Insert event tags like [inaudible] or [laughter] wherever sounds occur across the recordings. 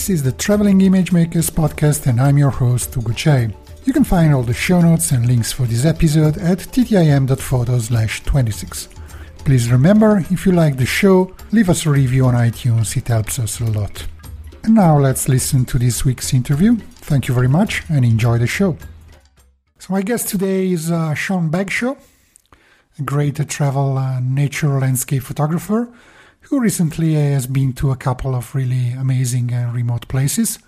This is the Traveling Image Makers podcast, and I'm your host, Ugo Cei. You can find all the show notes and links for this episode at ttim.photo slash 26. Please remember, if you like the show, leave us a review on iTunes, it helps us a lot. And now let's listen to this week's interview. Thank you very much and enjoy the show. So, my guest today is uh, Sean Bagshaw, a great travel uh, nature landscape photographer who recently has been to a couple of really amazing and remote places.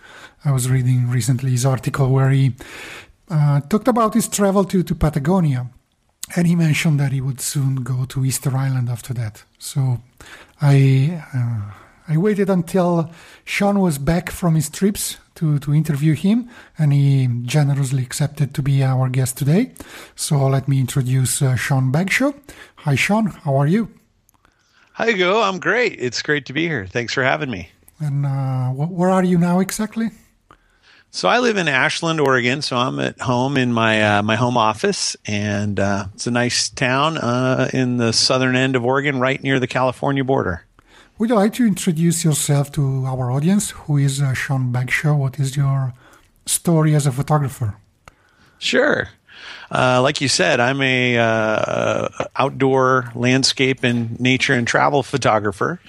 I was reading recently his article where he uh, talked about his travel to, to Patagonia. And he mentioned that he would soon go to Easter Island after that. So I uh, I waited until Sean was back from his trips to, to interview him, and he generously accepted to be our guest today. So let me introduce uh, Sean Bagshaw. Hi, Sean. How are you? Hi, Go. I'm great. It's great to be here. Thanks for having me. And uh, where are you now exactly? So I live in Ashland, Oregon. So I'm at home in my uh, my home office, and uh, it's a nice town uh, in the southern end of Oregon, right near the California border. Would you like to introduce yourself to our audience? Who is uh, Sean Bagshaw? What is your story as a photographer? Sure. Uh, like you said, I'm a uh, outdoor landscape and nature and travel photographer,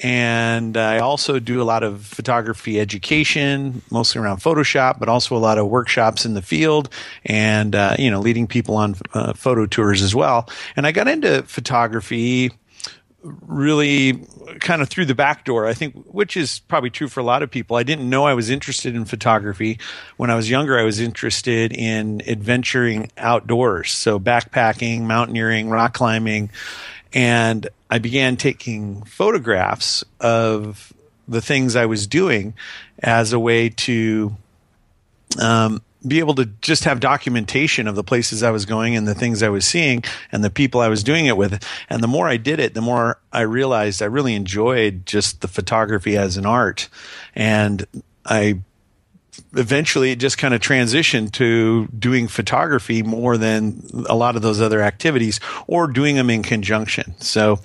and I also do a lot of photography education, mostly around Photoshop, but also a lot of workshops in the field, and uh, you know, leading people on uh, photo tours as well. And I got into photography really kind of through the back door, I think, which is probably true for a lot of people. I didn't know I was interested in photography. When I was younger, I was interested in adventuring outdoors. So backpacking, mountaineering, rock climbing. And I began taking photographs of the things I was doing as a way to um, be able to just have documentation of the places I was going and the things I was seeing and the people I was doing it with. And the more I did it, the more I realized I really enjoyed just the photography as an art. And I eventually it just kind of transitioned to doing photography more than a lot of those other activities or doing them in conjunction. So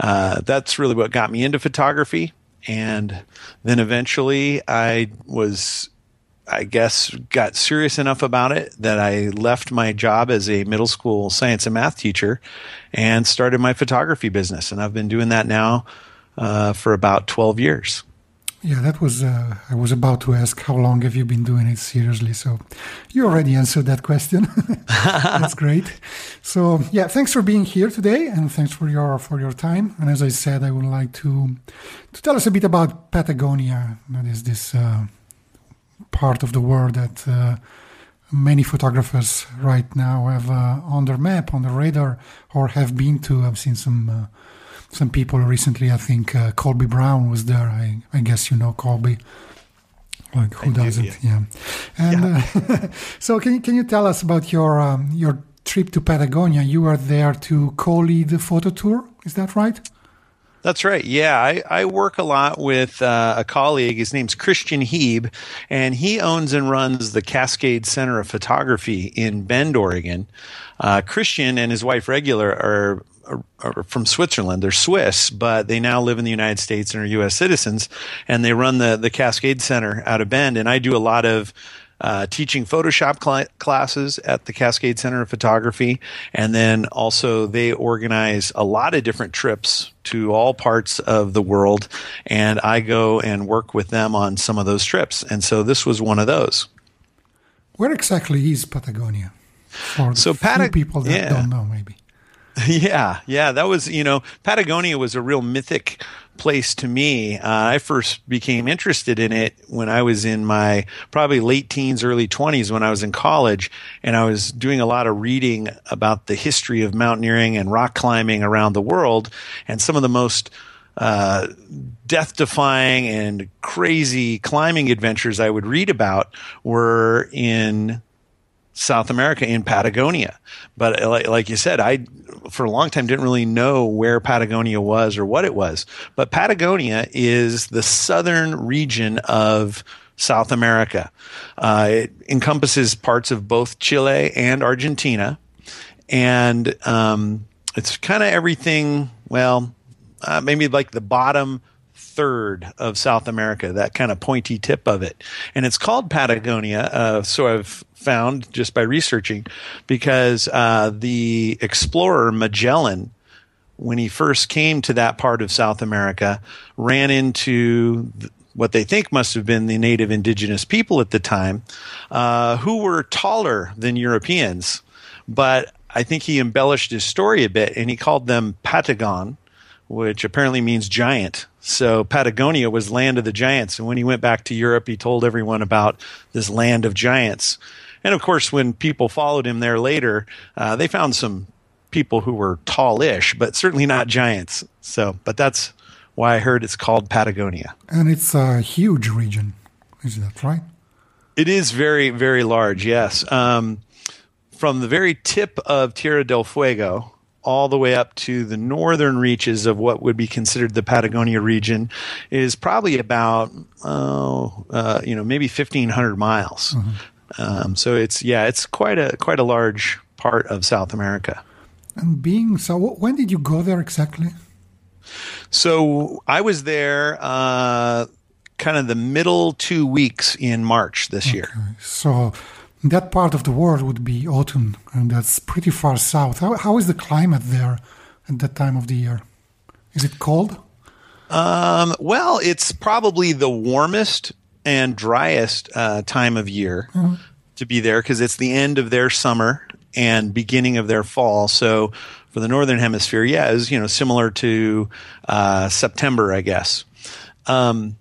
uh, that's really what got me into photography. And then eventually I was I guess, got serious enough about it that I left my job as a middle school science and math teacher and started my photography business. And I've been doing that now uh, for about 12 years. Yeah, that was, uh, I was about to ask how long have you been doing it seriously? So you already answered that question. [laughs] That's great. So yeah, thanks for being here today and thanks for your, for your time. And as I said, I would like to, to tell us a bit about Patagonia. That is this, uh, part of the world that uh, many photographers right now have uh, on their map, on their radar, or have been to. I've seen some uh, some people recently. I think uh, Colby Brown was there. I, I guess you know Colby. Like who I doesn't? Do, yeah. yeah. And yeah. Uh, [laughs] so, can you can you tell us about your um, your trip to Patagonia? You were there to co-lead the photo tour. Is that right? That's right. Yeah, I, I work a lot with uh, a colleague. His name's Christian Heeb, and he owns and runs the Cascade Center of Photography in Bend, Oregon. Uh, Christian and his wife Regula are, are, are, from Switzerland. They're Swiss, but they now live in the United States and are U.S. citizens, and they run the the Cascade Center out of Bend. And I do a lot of uh, teaching Photoshop cl- classes at the Cascade Center of Photography. And then also they organize a lot of different trips to all parts of the world. And I go and work with them on some of those trips. And so this was one of those. Where exactly is Patagonia? For so Pat- people that yeah. don't know, maybe. [laughs] Yeah, yeah, that was you know Patagonia was a real mythic place to me. Uh, I first became interested in it when I was in my probably late teens, early 20s when I was in college, and I was doing a lot of reading about the history of mountaineering and rock climbing around the world, and some of the most uh, death defying and crazy climbing adventures I would read about were in South America in Patagonia. But uh, like, like, you said, I for a long time didn't really know where Patagonia was or what it was. But Patagonia is the southern region of South America. Uh, it encompasses parts of both Chile and Argentina, and um, it's kind of everything. Well, uh, maybe like the bottom third of South America, that kind of pointy tip of it. And it's called Patagonia. Uh, so I've found just by researching because uh, the explorer Magellan, when he first came to that part of South America, ran into what they think must have been the native indigenous people at the time, uh, who were taller than Europeans. But I think he embellished his story a bit and he called them Patagon, which apparently means giant. So Patagonia was land of the giants. And when he went back to Europe, he told everyone about this land of giants. And of course, when people followed him there later, uh, they found some people who were tallish, but certainly not giants. So, but that's why I heard it's called Patagonia. And it's a huge region. Is that right? It is very, very large, yes. Um, from the very tip of Tierra del Fuego, all the way up to the northern reaches of what would be considered the Patagonia region is probably about oh uh, you know maybe fifteen hundred miles. Mm-hmm. Um, so it's yeah it's quite a quite a large part of South America. And being so, when did you go there exactly? So I was there. Uh, kind of the middle two weeks in March this okay. year. So that part of the world would be autumn, and that's pretty far south. How, how is the climate there at that time of the year? Is it cold? Um, well, it's probably the warmest and driest uh, time of year mm-hmm. to be there because it's the end of their summer and beginning of their fall. So for the northern hemisphere, yeah, it's you know similar to uh, September, I guess. Um,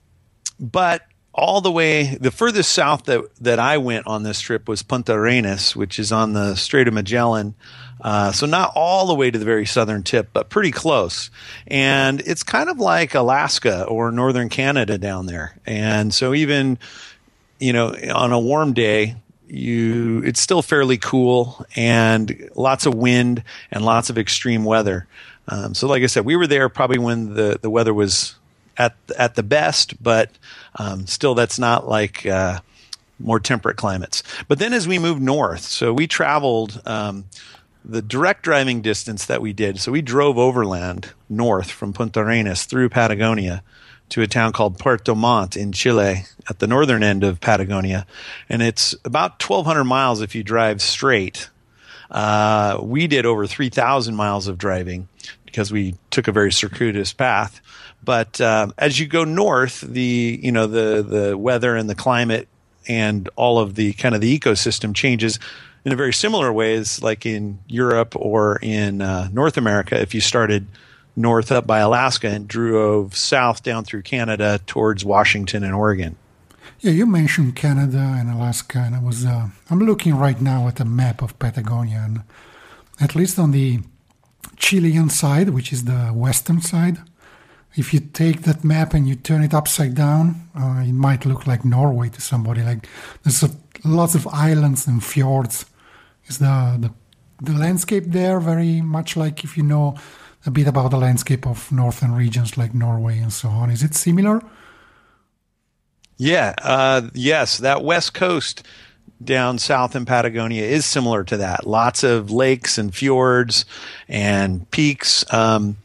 but all the way the furthest south that that I went on this trip was Punta Arenas, which is on the Strait of Magellan. Uh, so not all the way to the very southern tip, but pretty close. And it's kind of like Alaska or northern Canada down there. And so even you know on a warm day, you it's still fairly cool and lots of wind and lots of extreme weather. Um, so like I said, we were there probably when the the weather was at at the best, but um, still, that's not like uh, more temperate climates. But then as we moved north, so we traveled um, the direct driving distance that we did. So we drove overland north from Punta Arenas through Patagonia to a town called Puerto Montt in Chile at the northern end of Patagonia. And it's about 1,200 miles if you drive straight. Uh, we did over 3,000 miles of driving because we took a very circuitous path. But uh, as you go north, the you know the the weather and the climate and all of the kind of the ecosystem changes in a very similar ways, like in Europe or in uh, North America. If you started north up by Alaska and drove south down through Canada towards Washington and Oregon. Yeah, you mentioned Canada and Alaska, and I was uh, I'm looking right now at a map of Patagonia, and at least on the Chilean side, which is the western side, if you take that map and you turn it upside down, uh, it might look like Norway to somebody. Like there's a, lots of islands and fjords. Is the, the the landscape there very much like if you know a bit about the landscape of northern regions like Norway and so on? Is it similar? Yeah. Uh, yes, that west coast down south in Patagonia is similar to that. Lots of lakes and fjords and peaks. Um,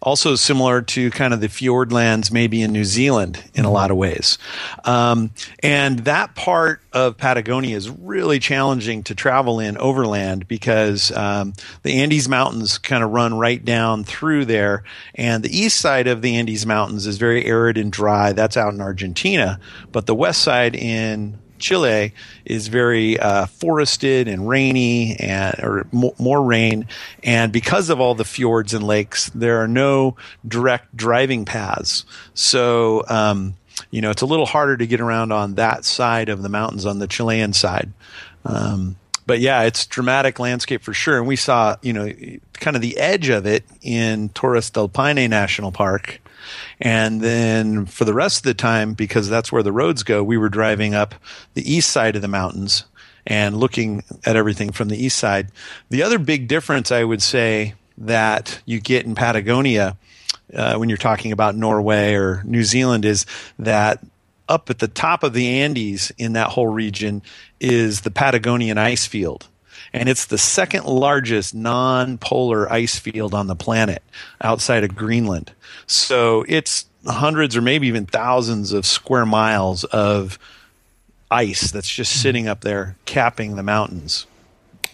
also similar to kind of the fjordlands maybe in New Zealand in a lot of ways. Um, and that part of Patagonia is really challenging to travel in overland because um, the Andes Mountains kind of run right down through there. And the east side of the Andes Mountains is very arid and dry. That's out in Argentina. But the west side in Chile is very uh, forested and rainy, and or more, rain. And because of all the fjords and lakes, there are no direct driving paths. So um, you know it's a little harder to get around on that side of the mountains on the Chilean side. Um, but yeah, it's dramatic landscape for sure. And we saw, you know, kind of the edge of it in Torres del Paine National Park. And then for the rest of the time, because that's where the roads go, we were driving up the east side of the mountains. and looking at everything from the east side. The other big difference I would say that you get in Patagonia uh, when you're talking about Norway or New Zealand is that up at the top of the Andes in that whole region is the Patagonian ice field. And it's the second largest non polar ice field on the planet outside of Greenland. So it's hundreds or maybe even thousands of square miles of ice that's just hmm. sitting up there capping the mountains.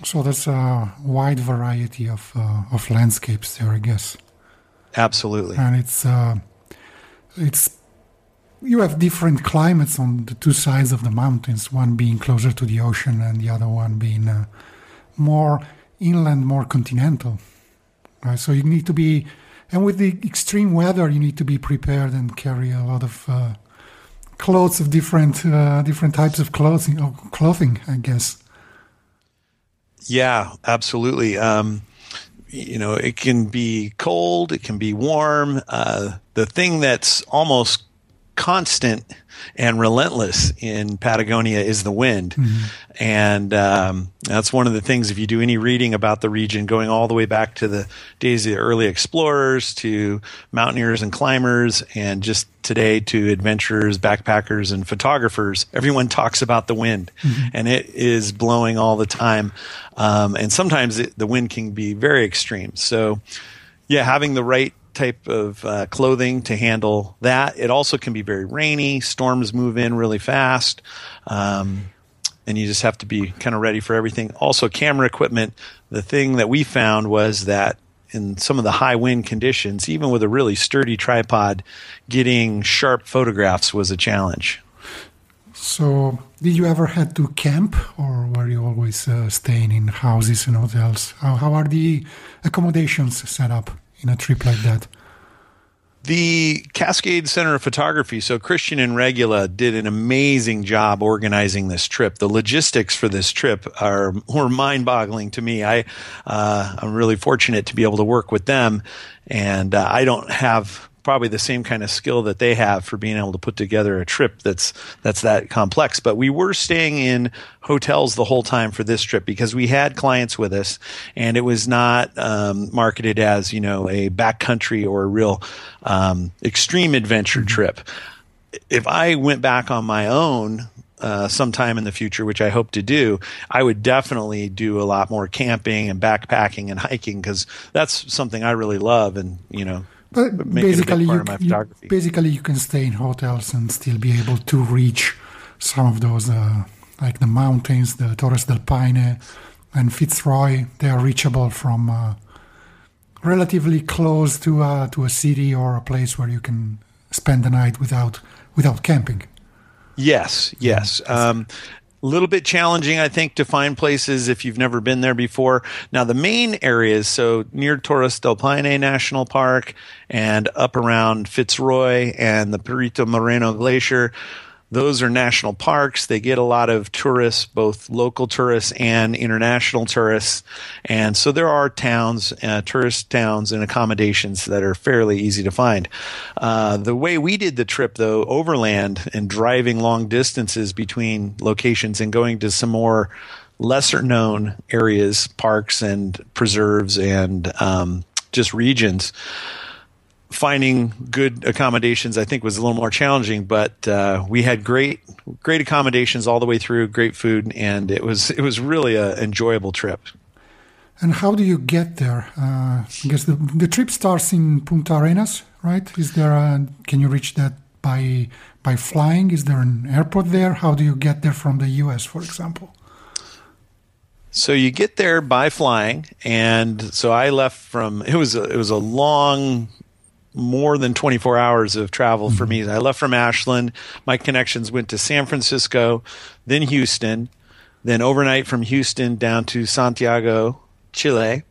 So there's a wide variety of uh, of landscapes there, I guess. Absolutely. And it's uh, it's you have different climates on the two sides of the mountains, one being closer to the ocean and the other one being uh, more inland, more continental. Right? So you need to be, and with the extreme weather, you need to be prepared and carry a lot of uh, clothes of different uh, different types of clothing, or clothing, I guess. Yeah, absolutely. Um, you know, it can be cold, it can be warm. Uh, the thing that's almost constant and relentless in Patagonia is the wind. Mm-hmm. And um, that's one of the things, if you do any reading about the region, going all the way back to the days of the early explorers, to mountaineers and climbers, and just today to adventurers, backpackers, and photographers, everyone talks about the wind. Mm-hmm. And it is blowing all the time. Um, and sometimes it, the wind can be very extreme. So, yeah, having the right type of uh, clothing to handle that. It also can be very rainy. Storms move in really fast. Um, and you just have to be kind of ready for everything. Also, camera equipment. The thing that we found was that in some of the high wind conditions, even with a really sturdy tripod, getting sharp photographs was a challenge. So, did you ever had to camp, or were you always uh, staying in houses and hotels? How, how are the accommodations set up? In a trip like that? The Cascade Center of Photography, so Christian and Regula did an amazing job organizing this trip. The logistics for this trip are were mind boggling to me. I uh, I'm really fortunate to be able to work with them, and uh, I don't have probably the same kind of skill that they have for being able to put together a trip that's that's that complex. But we were staying in hotels the whole time for this trip because we had clients with us, and it was not um, marketed as you know a backcountry or a real um, extreme adventure mm-hmm. trip. If I went back on my own, uh, sometime in the future, which I hope to do, I would definitely do a lot more camping and backpacking and hiking because that's something I really love. And you know, but basically, you, you, basically you can stay in hotels and still be able to reach some of those, uh, like the mountains, the Torres del Paine and Fitzroy. They are reachable from uh, relatively close to uh, to a city or a place where you can spend the night without without camping. Yes, yes. Um, a little bit challenging, I think, to find places if you've never been there before. Now, the main areas, so near Torres del Paine National Park and up around Fitzroy and the Perito Moreno Glacier, those are national parks. They get a lot of tourists, both local tourists and international tourists. And so there are towns, uh, tourist towns and accommodations that are fairly easy to find. Uh, the way we did the trip though, overland and driving long distances between locations and going to some more lesser known areas, parks and preserves and, um, just regions finding good accommodations, I think, was a little more challenging. But uh, we had great, great accommodations all the way through, great food, and it was it was really an enjoyable trip. And how do you get there? Uh, I guess the the trip starts in Punta Arenas, right? Is there a, can you reach that by by flying? Is there an airport there? How do you get there from the U.S., for example? So you get there by flying, and so I left from it was a, it was a long more than 24 hours of travel for me. Mm-hmm. I left from Ashland. My connections went to San Francisco, then Houston, then overnight from Houston down to Santiago, Chile.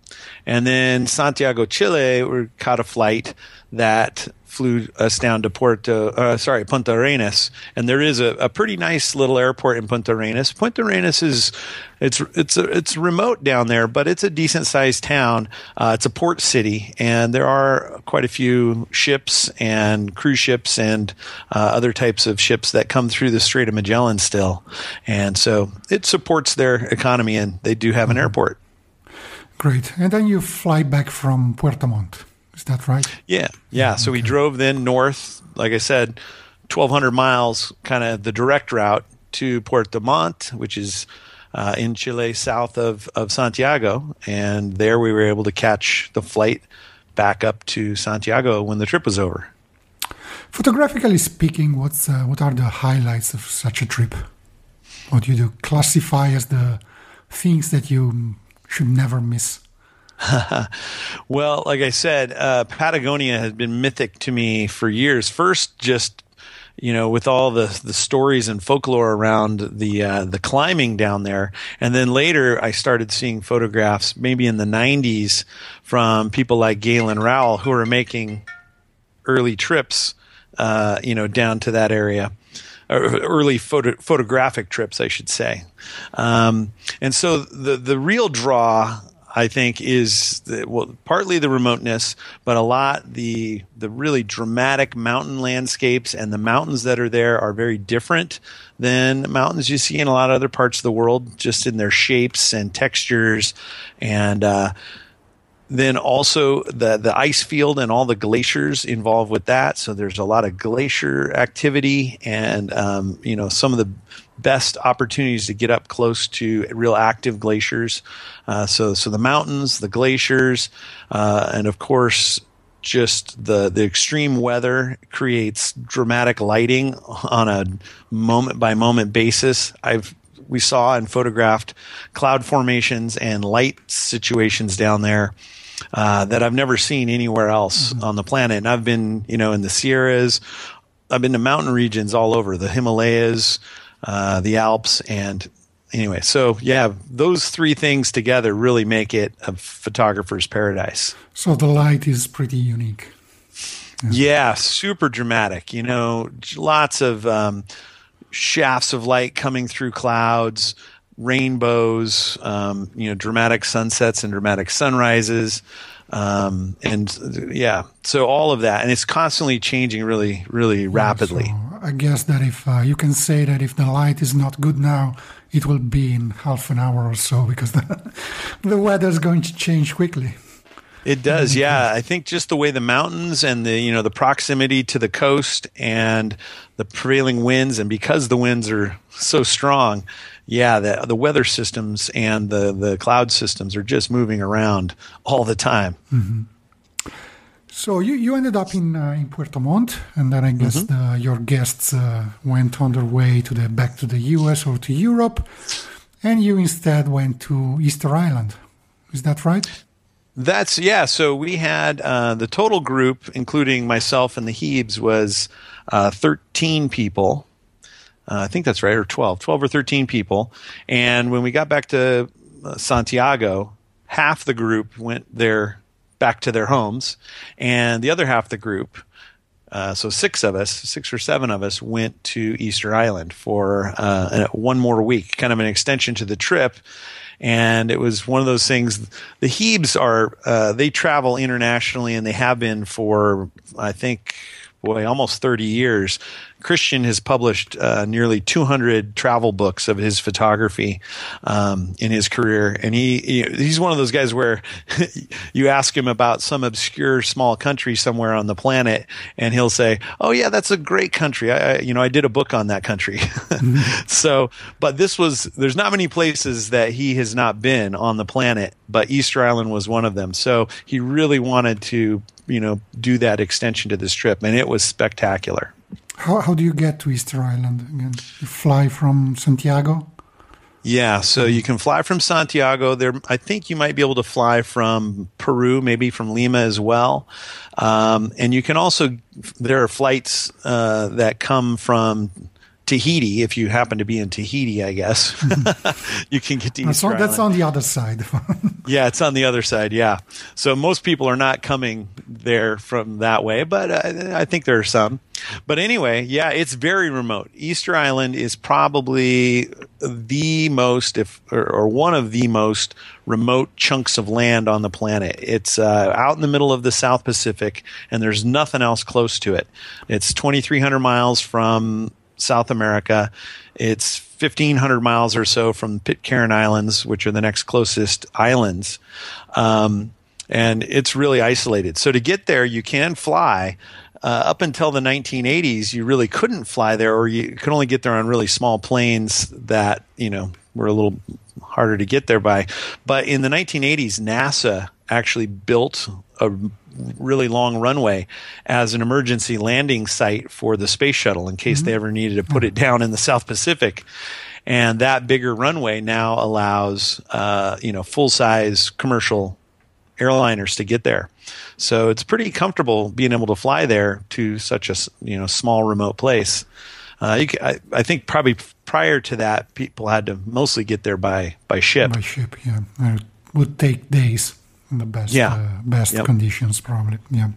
And then Santiago, Chile, we caught a flight that flew us down to Puerto, uh, sorry, Punta Arenas, and there is a, a, pretty nice little airport in Punta Arenas. Punta Arenas is it's it's it's remote down there, but it's a decent sized town. Uh, it's a port city, and there are quite a few ships and cruise ships and uh, other types of ships that come through the Strait of Magellan still, and so it supports their economy, and they do have an mm-hmm. airport. Great, and then you fly back from Puerto Montt. Is that right? Yeah, yeah. So we drove then north, like I said, 1,200 miles, kind of the direct route to Puerto Montt, which is uh, in Chile, south of, of Santiago. And there we were able to catch the flight back up to Santiago when the trip was over. Photographically speaking, what's uh, what are the highlights of such a trip? What do you do classify as the things that you should never miss? [laughs] well, like I said, uh, Patagonia has been mythic to me for years. First, just you know, with all the the stories and folklore around the uh, the climbing down there, and then later I started seeing photographs, maybe in the '90s, from people like Galen Rowell who were making early trips, uh, you know, down to that area early photo, photographic trips, I should say. Um, and so the the real draw I think is the, well partly the remoteness, but a lot the the really dramatic mountain landscapes and the mountains that are there are very different than mountains you see in a lot of other parts of the world, just in their shapes and textures, and uh, then also the the ice field and all the glaciers involved with that. So there's a lot of glacier activity, and um, you know some of the best opportunities to get up close to real active glaciers. Uh, so, so the mountains, the glaciers, uh, and of course, just the the extreme weather creates dramatic lighting on a moment by moment basis. I've we saw and photographed cloud formations and light situations down there uh, that I've never seen anywhere else mm-hmm. on the planet. And I've been, you know, in the Sierras. I've been to mountain regions all over the Himalayas, uh, the Alps, and anyway, so yeah, those three things together really make it a photographer's paradise. So the light is pretty unique. Yeah, yeah super dramatic. You know, lots of um, shafts of light coming through clouds, rainbows, um, you know, dramatic sunsets and dramatic sunrises. Um, and yeah, so all of that, and it's constantly changing really, really rapidly. So I guess that if uh, you can say that if the light is not good now, it will be in half an hour or so because [laughs] the, the weather is going to change quickly. It does, yeah. I think just the way the mountains and the you know the proximity to the coast and the prevailing winds, and because the winds are so strong, yeah, the the weather systems and the the cloud systems are just moving around all the time. Mm-hmm. So you, you ended up in uh, in Puerto Montt, and then I guess mm-hmm. the, your guests uh, went on their way to the back to the U.S. or to Europe, and you instead went to Easter Island. Is that right? That's yeah. So we had uh, the total group, including myself and the Heebs, was uh, thirteen people. Uh, I think that's right, or 12, 12 or thirteen people. And when we got back to uh, Santiago, half the group went there back to their homes, and the other half the group, uh, so six of us, six or seven of us, went to Easter Island for uh, one more week, kind of an extension to the trip. And it was one of those things. The Heebs are uh, they travel internationally, and they have been for I think boy almost thirty years. Christian has published uh, nearly 200 travel books of his photography um, in his career, and he, he, he's one of those guys where [laughs] you ask him about some obscure small country somewhere on the planet, and he'll say, "Oh yeah, that's a great country. I, I you know I did a book on that country." [laughs] mm-hmm. So, but this was there's not many places that he has not been on the planet, but Easter Island was one of them. So he really wanted to you know do that extension to this trip, and it was spectacular. How, how do you get to Easter Island again? You fly from Santiago? Yeah, so you can fly from Santiago. There, I think you might be able to fly from Peru, maybe from Lima as well. Um, and you can also there are flights uh, that come from Tahiti, if you happen to be in Tahiti, I guess [laughs] [laughs] you can get to that's Easter on, that's on the other side. [laughs] Yeah, it's on the other side. Yeah, so most people are not coming there from that way, but uh, I think there are some. But anyway, yeah, it's very remote. Easter Island is probably the most, if or, or one of the most remote chunks of land on the planet. It's uh, out in the middle of the South Pacific, and there's nothing else close to it. It's 2,300 miles from South America. It's 1,500 miles or so from Pitcairn Islands, which are the next closest islands. Um, and it's really isolated. So to get there, you can fly. Uh, up until the 1980s, you really couldn't fly there, or you could only get there on really small planes that you know were a little harder to get there by. But in the 1980s, NASA actually built a really long runway as an emergency landing site for the space shuttle in case they ever needed to put it down in the South Pacific. And that bigger runway now allows, uh, you know, full size commercial airliners to get there. So it's pretty comfortable being able to fly there to such a you know small remote place. Uh, you I, I think probably prior to that, people had to mostly get there by by ship. By ship, yeah. It would take days the best Yeah. uh, best Yep. conditions, probably. Yeah,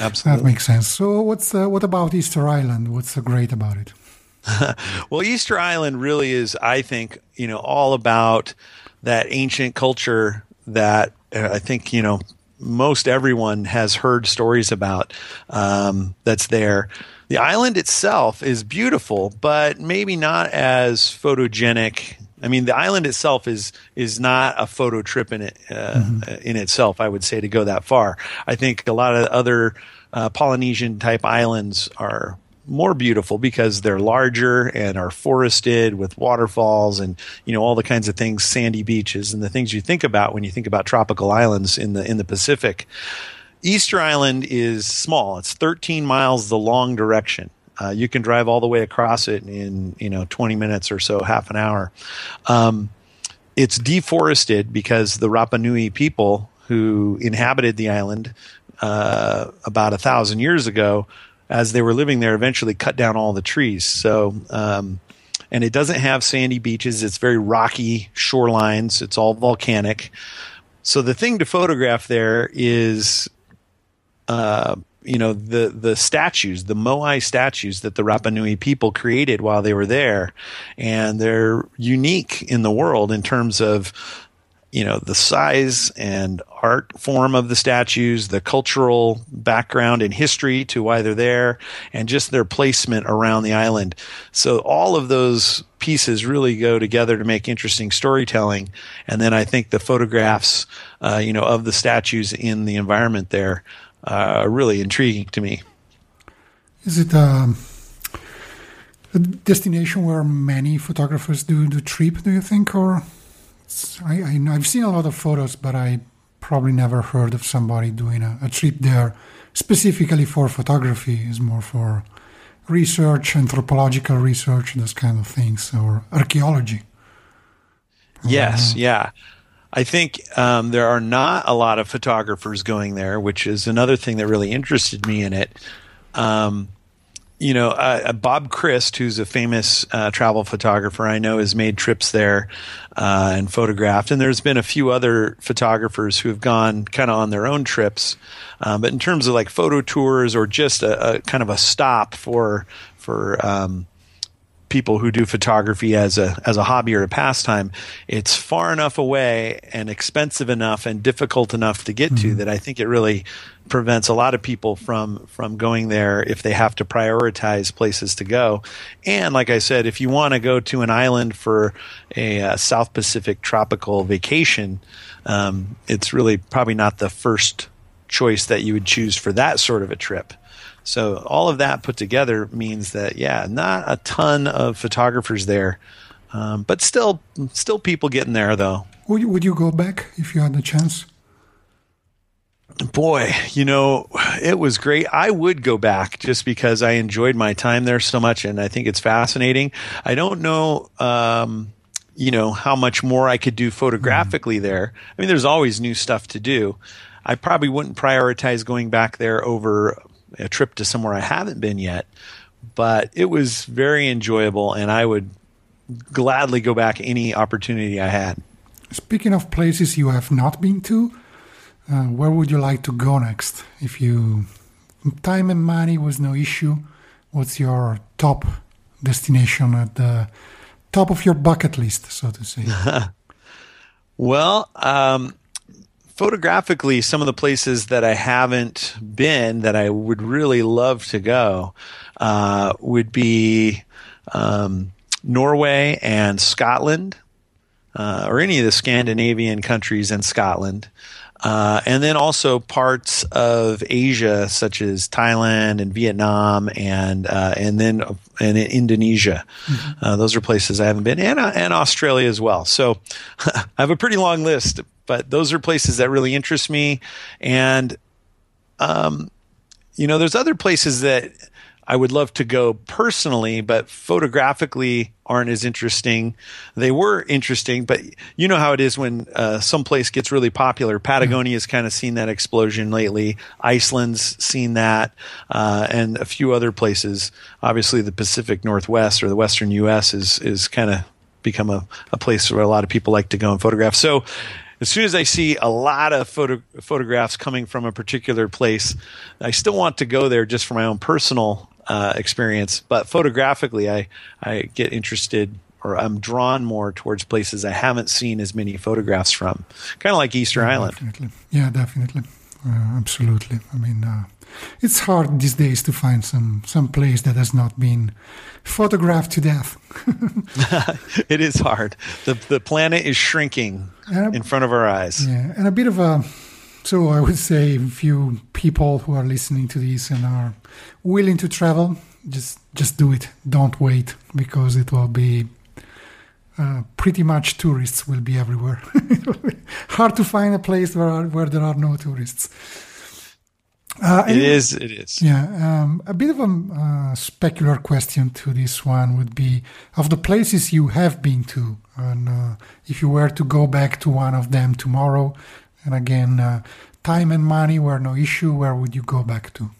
Absolutely. that makes sense. So, what's uh, what about Easter Island? What's so great about it? [laughs] Well, Easter Island really is, I think, you know, all about that ancient culture that uh, I think, you know, most everyone has heard stories about um, that's there. The island itself is beautiful, but maybe not as photogenic. I mean, the island itself is is not a photo trip in it uh, in itself. I would say to go that far. I think a lot of other uh, Polynesian type islands are more beautiful because they're larger and are forested with waterfalls and you know all the kinds of things sandy beaches and the things you think about when you think about tropical islands in the in the Pacific. Easter Island is small. It's 13 miles the long direction. Uh, you can drive all the way across it in you know 20 minutes or so, half an hour. Um, it's deforested because the Rapa Nui people who inhabited the island uh, about a thousand years ago, as they were living there, eventually cut down all the trees. So, um, and it doesn't have sandy beaches. It's very rocky shorelines. It's all volcanic. So the thing to photograph there is uh, you know the the statues, the Moai statues that the Rapa Nui people created while they were there, and they're unique in the world in terms of you know the size and art form of the statues, the cultural background and history to why they're there, and just their placement around the island. So all of those pieces really go together to make interesting storytelling. And then I think the photographs, uh, you know, of the statues in the environment there uh, really intriguing to me. Is it um, a destination where many photographers do the trip? Do you think, or I, I've seen a lot of photos, but I probably never heard of somebody doing a, a trip there specifically for photography. Is more for research, anthropological research, those kind of things, or archaeology. Yes, yeah. I think um, there are not a lot of photographers going there, which is another thing that really interested me in it. Um, you know, uh, Bob Krist, who's a famous uh, travel photographer I know, has made trips there uh, and photographed. And there's been a few other photographers who have gone kind of on their own trips. Um, but in terms of like photo tours or just a, a kind of a stop for for um, people who do photography as a as a hobby or a pastime, it's far enough away and expensive enough and difficult enough to get to that I think it really prevents a lot of people from from going there if they have to prioritize places to go. And like I said, if you want to go to an island for a, uh South Pacific tropical vacation, um, it's really probably not the first choice that you would choose for that sort of a trip. So all of that put together means that yeah, not a ton of photographers there, um, but still, still people getting there though. Would you, would you go back if you had the chance? Boy, you know, it was great. I would go back just because I enjoyed my time there so much, and I think it's fascinating. I don't know. Um, you know how much more I could do photographically there. I mean, there's always new stuff to do. I probably wouldn't prioritize going back there over a trip to somewhere I haven't been yet. but it was very enjoyable, and I would gladly go back any opportunity I had. Speaking of places you have not been to, uh, where would you like to go next? If you time and money was no issue, what's your top destination at the top of your bucket list, so to say? [laughs] well, um, photographically, some of the places that I haven't been that I would really love to go uh, would be um, Norway and Scotland, uh, or any of the Scandinavian countries and Scotland. Uh, and then also parts of Asia, such as Thailand and Vietnam, and uh, and then and Indonesia. Mm-hmm. Uh, those are places I haven't been, and uh, and Australia as well. So [laughs] I have a pretty long list, but those are places that really interest me. And um, you know, there's other places that I would love to go personally, but photographically aren't as interesting. They were interesting, but you know how it is when uh, some place gets really popular. Patagonia's mm-hmm. kind of seen that explosion lately. Iceland's seen that, uh, and a few other places. Obviously, the Pacific Northwest or the Western U.S. is is kind of become a, a place where a lot of people like to go and photograph. So as soon as I see a lot of photo, photographs coming from a particular place, I still want to go there just for my own personal uh, experience. But photographically, I I get interested or I'm drawn more towards places I haven't seen as many photographs from, kind of like Easter yeah, Island. Definitely. Yeah, definitely, uh, absolutely. I mean, uh, it's hard these days to find some some place that has not been photographed to death. [laughs] [laughs] it is hard. the The planet is shrinking in front of our eyes. Yeah, and a bit of a so I would say if you people who are listening to this and are willing to travel, just just do it. Don't wait because it will be uh, pretty much tourists will be everywhere. [laughs] Hard to find a place where are, where there are no tourists. Uh, it is. It is. Yeah. Um, a bit of a uh, specular question to this one would be: of the places you have been to, and uh, if you were to go back to one of them tomorrow, and again, uh, time and money were no issue. Where would you go back to?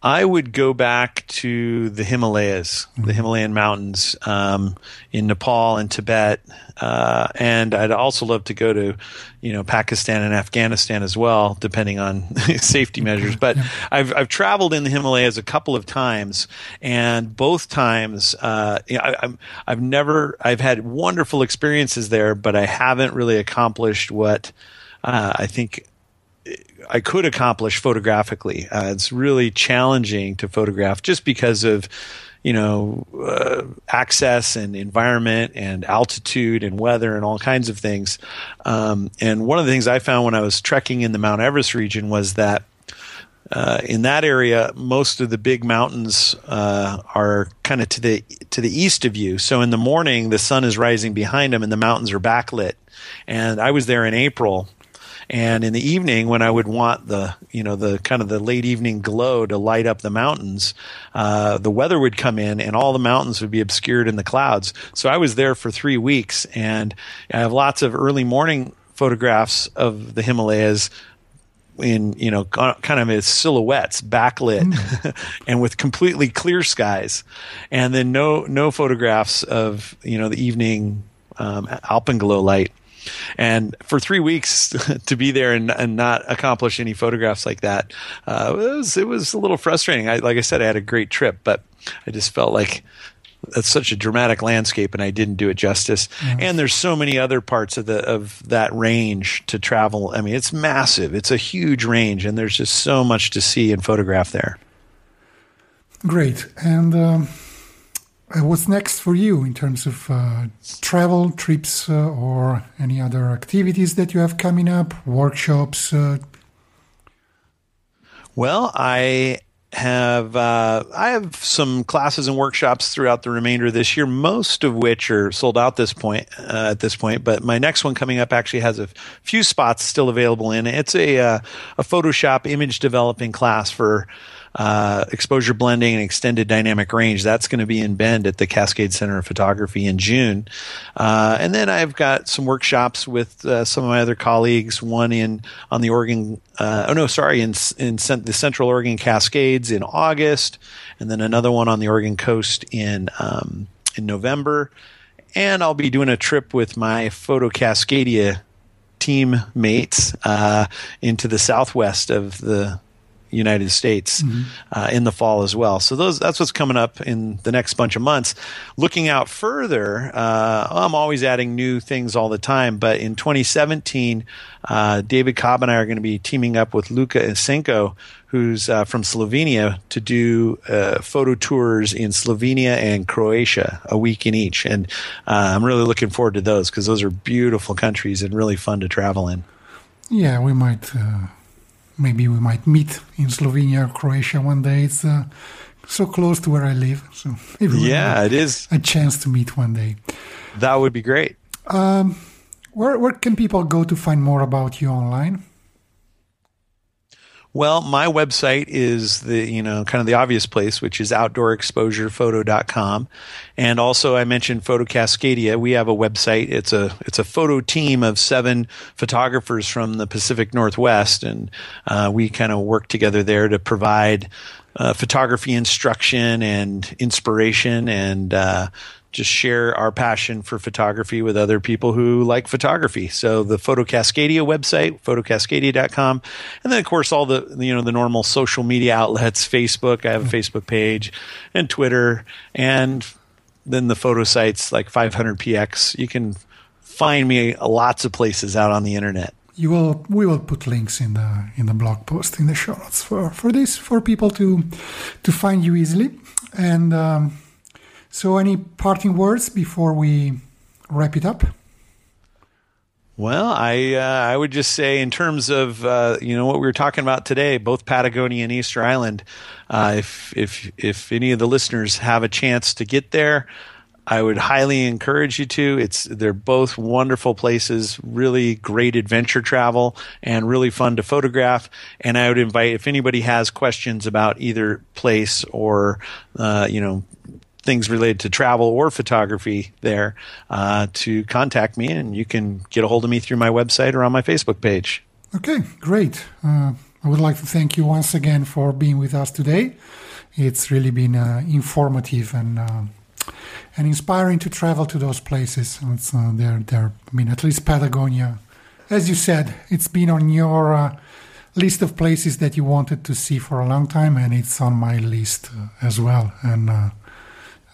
I would go back to the Himalayas, mm-hmm. the Himalayan mountains um, in Nepal and Tibet, uh, and I'd also love to go to, you know, Pakistan and Afghanistan as well, depending on [laughs] safety measures. But yeah. I've I've traveled in the Himalayas a couple of times, and both times, uh, I, I've never I've had wonderful experiences there, but I haven't really accomplished what. Uh, I think I could accomplish photographically. Uh, it's really challenging to photograph just because of you know uh, access and environment and altitude and weather and all kinds of things. Um, and one of the things I found when I was trekking in the Mount Everest region was that. Uh, in that area, most of the big mountains uh, are kind of to the to the east of you. So in the morning, the sun is rising behind them, and the mountains are backlit. And I was there in April, and in the evening, when I would want the, you know, the kind of the late evening glow to light up the mountains, uh, the weather would come in and all the mountains would be obscured in the clouds. So I was there for three weeks and I have lots of early morning photographs of the Himalayas in you know kind of as silhouettes backlit mm. [laughs] and with completely clear skies and then no no photographs of you know the evening um, alpenglow light and for three weeks [laughs] to be there and, and not accomplish any photographs like that, uh, it, was, it was a little frustrating. I, like I said, I had a great trip, but I just felt like that's such a dramatic landscape and I didn't do it justice. Mm-hmm. And there's so many other parts of the of that range to travel. I mean, it's massive. It's a huge range and there's just so much to see and photograph there. Great. And um, uh, what's next for you in terms of uh, travel, trips, uh, or any other activities that you have coming up, workshops? Uh? Well, I have uh, I have some classes and workshops throughout the remainder of this year, most of which are sold out this point uh, at this point. But my next one coming up actually has a few spots still available in. It's a a Photoshop image developing class for uh, exposure blending and extended dynamic range. That's going to be in Bend at the Cascade Center of Photography in June. Uh, and then I've got some workshops with uh, some of my other colleagues. One in on the Oregon. Uh, oh no, sorry, in in the Central Oregon Cascades in August, and then another one on the Oregon coast in um, in November. And I'll be doing a trip with my Photo Cascadia teammates uh, into the southwest of the United States mm-hmm. uh, in the fall as well. So those that's what's coming up in the next bunch of months. Looking out further, uh, I'm always adding new things all the time. But in 2017, uh, David Cobb and I are going to be teaming up with Luka Esenko, who's uh, from Slovenia, to do uh, photo tours in Slovenia and Croatia, a week in each. And uh, I'm really looking forward to those because those are beautiful countries and really fun to travel in. Yeah, we might maybe we might meet in Slovenia or Croatia one day. It's uh, so close to where I live. So yeah, it is a chance to meet one day. That would be great. Um, where where can people go to find more about you online? Well, my website is the, you know, kind of the obvious place, which is outdoorexposurephoto.com. And also I mentioned Photo Cascadia. We have a website. It's a, it's a photo team of seven photographers from the Pacific Northwest. And, uh, we kind of work together there to provide, uh, photography instruction and inspiration and, uh, just share our passion for photography with other people who like photography. So the Photo Cascadia website, photocascadia.com. And then of course all the, you know, the normal social media outlets, Facebook, I have a Facebook page and Twitter and then the photo sites like 500px. You can find me lots of places out on the internet. You will, we will put links in the in the blog post in the show notes for for this for people to to find you easily and um, so, any parting words before we wrap it up? Well, I uh, I would just say in terms of uh, you know what we were talking about today, both Patagonia and Easter Island. Uh, if if if any of the listeners have a chance to get there, I would highly encourage you to. It's they're both wonderful places, really great adventure travel, and really fun to photograph. And I would invite if anybody has questions about either place or uh, you know things related to travel or photography there uh, to contact me, and you can get a hold of me through my website or on my Facebook page. Okay, great. Uh, I would like to thank you once again for being with us today. It's really been uh, informative and uh, and inspiring to travel to those places. It's, uh, they're, they're, I mean, at least Patagonia. As you said, it's been on your uh, list of places that you wanted to see for a long time, and it's on my list as well. And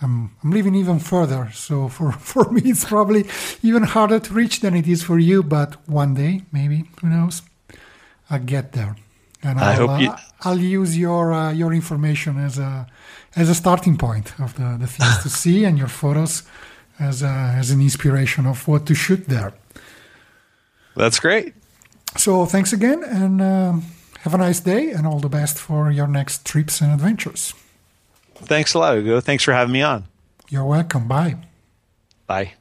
I'm, I'm living even further. So for, [laughs] for me, it's probably even harder to reach than it is for you. But one day, maybe, who knows, I'll get there. And I'll, I hope you... uh, I'll use your uh, your information as a as a starting point of the, the things to [laughs] see and your photos as a, as an inspiration of what to shoot there. That's great. So thanks again, and um, have a nice day, and all the best for your next trips and adventures. Thanks a lot, Luka. Thanks for having me on. You're welcome. Bye. Bye.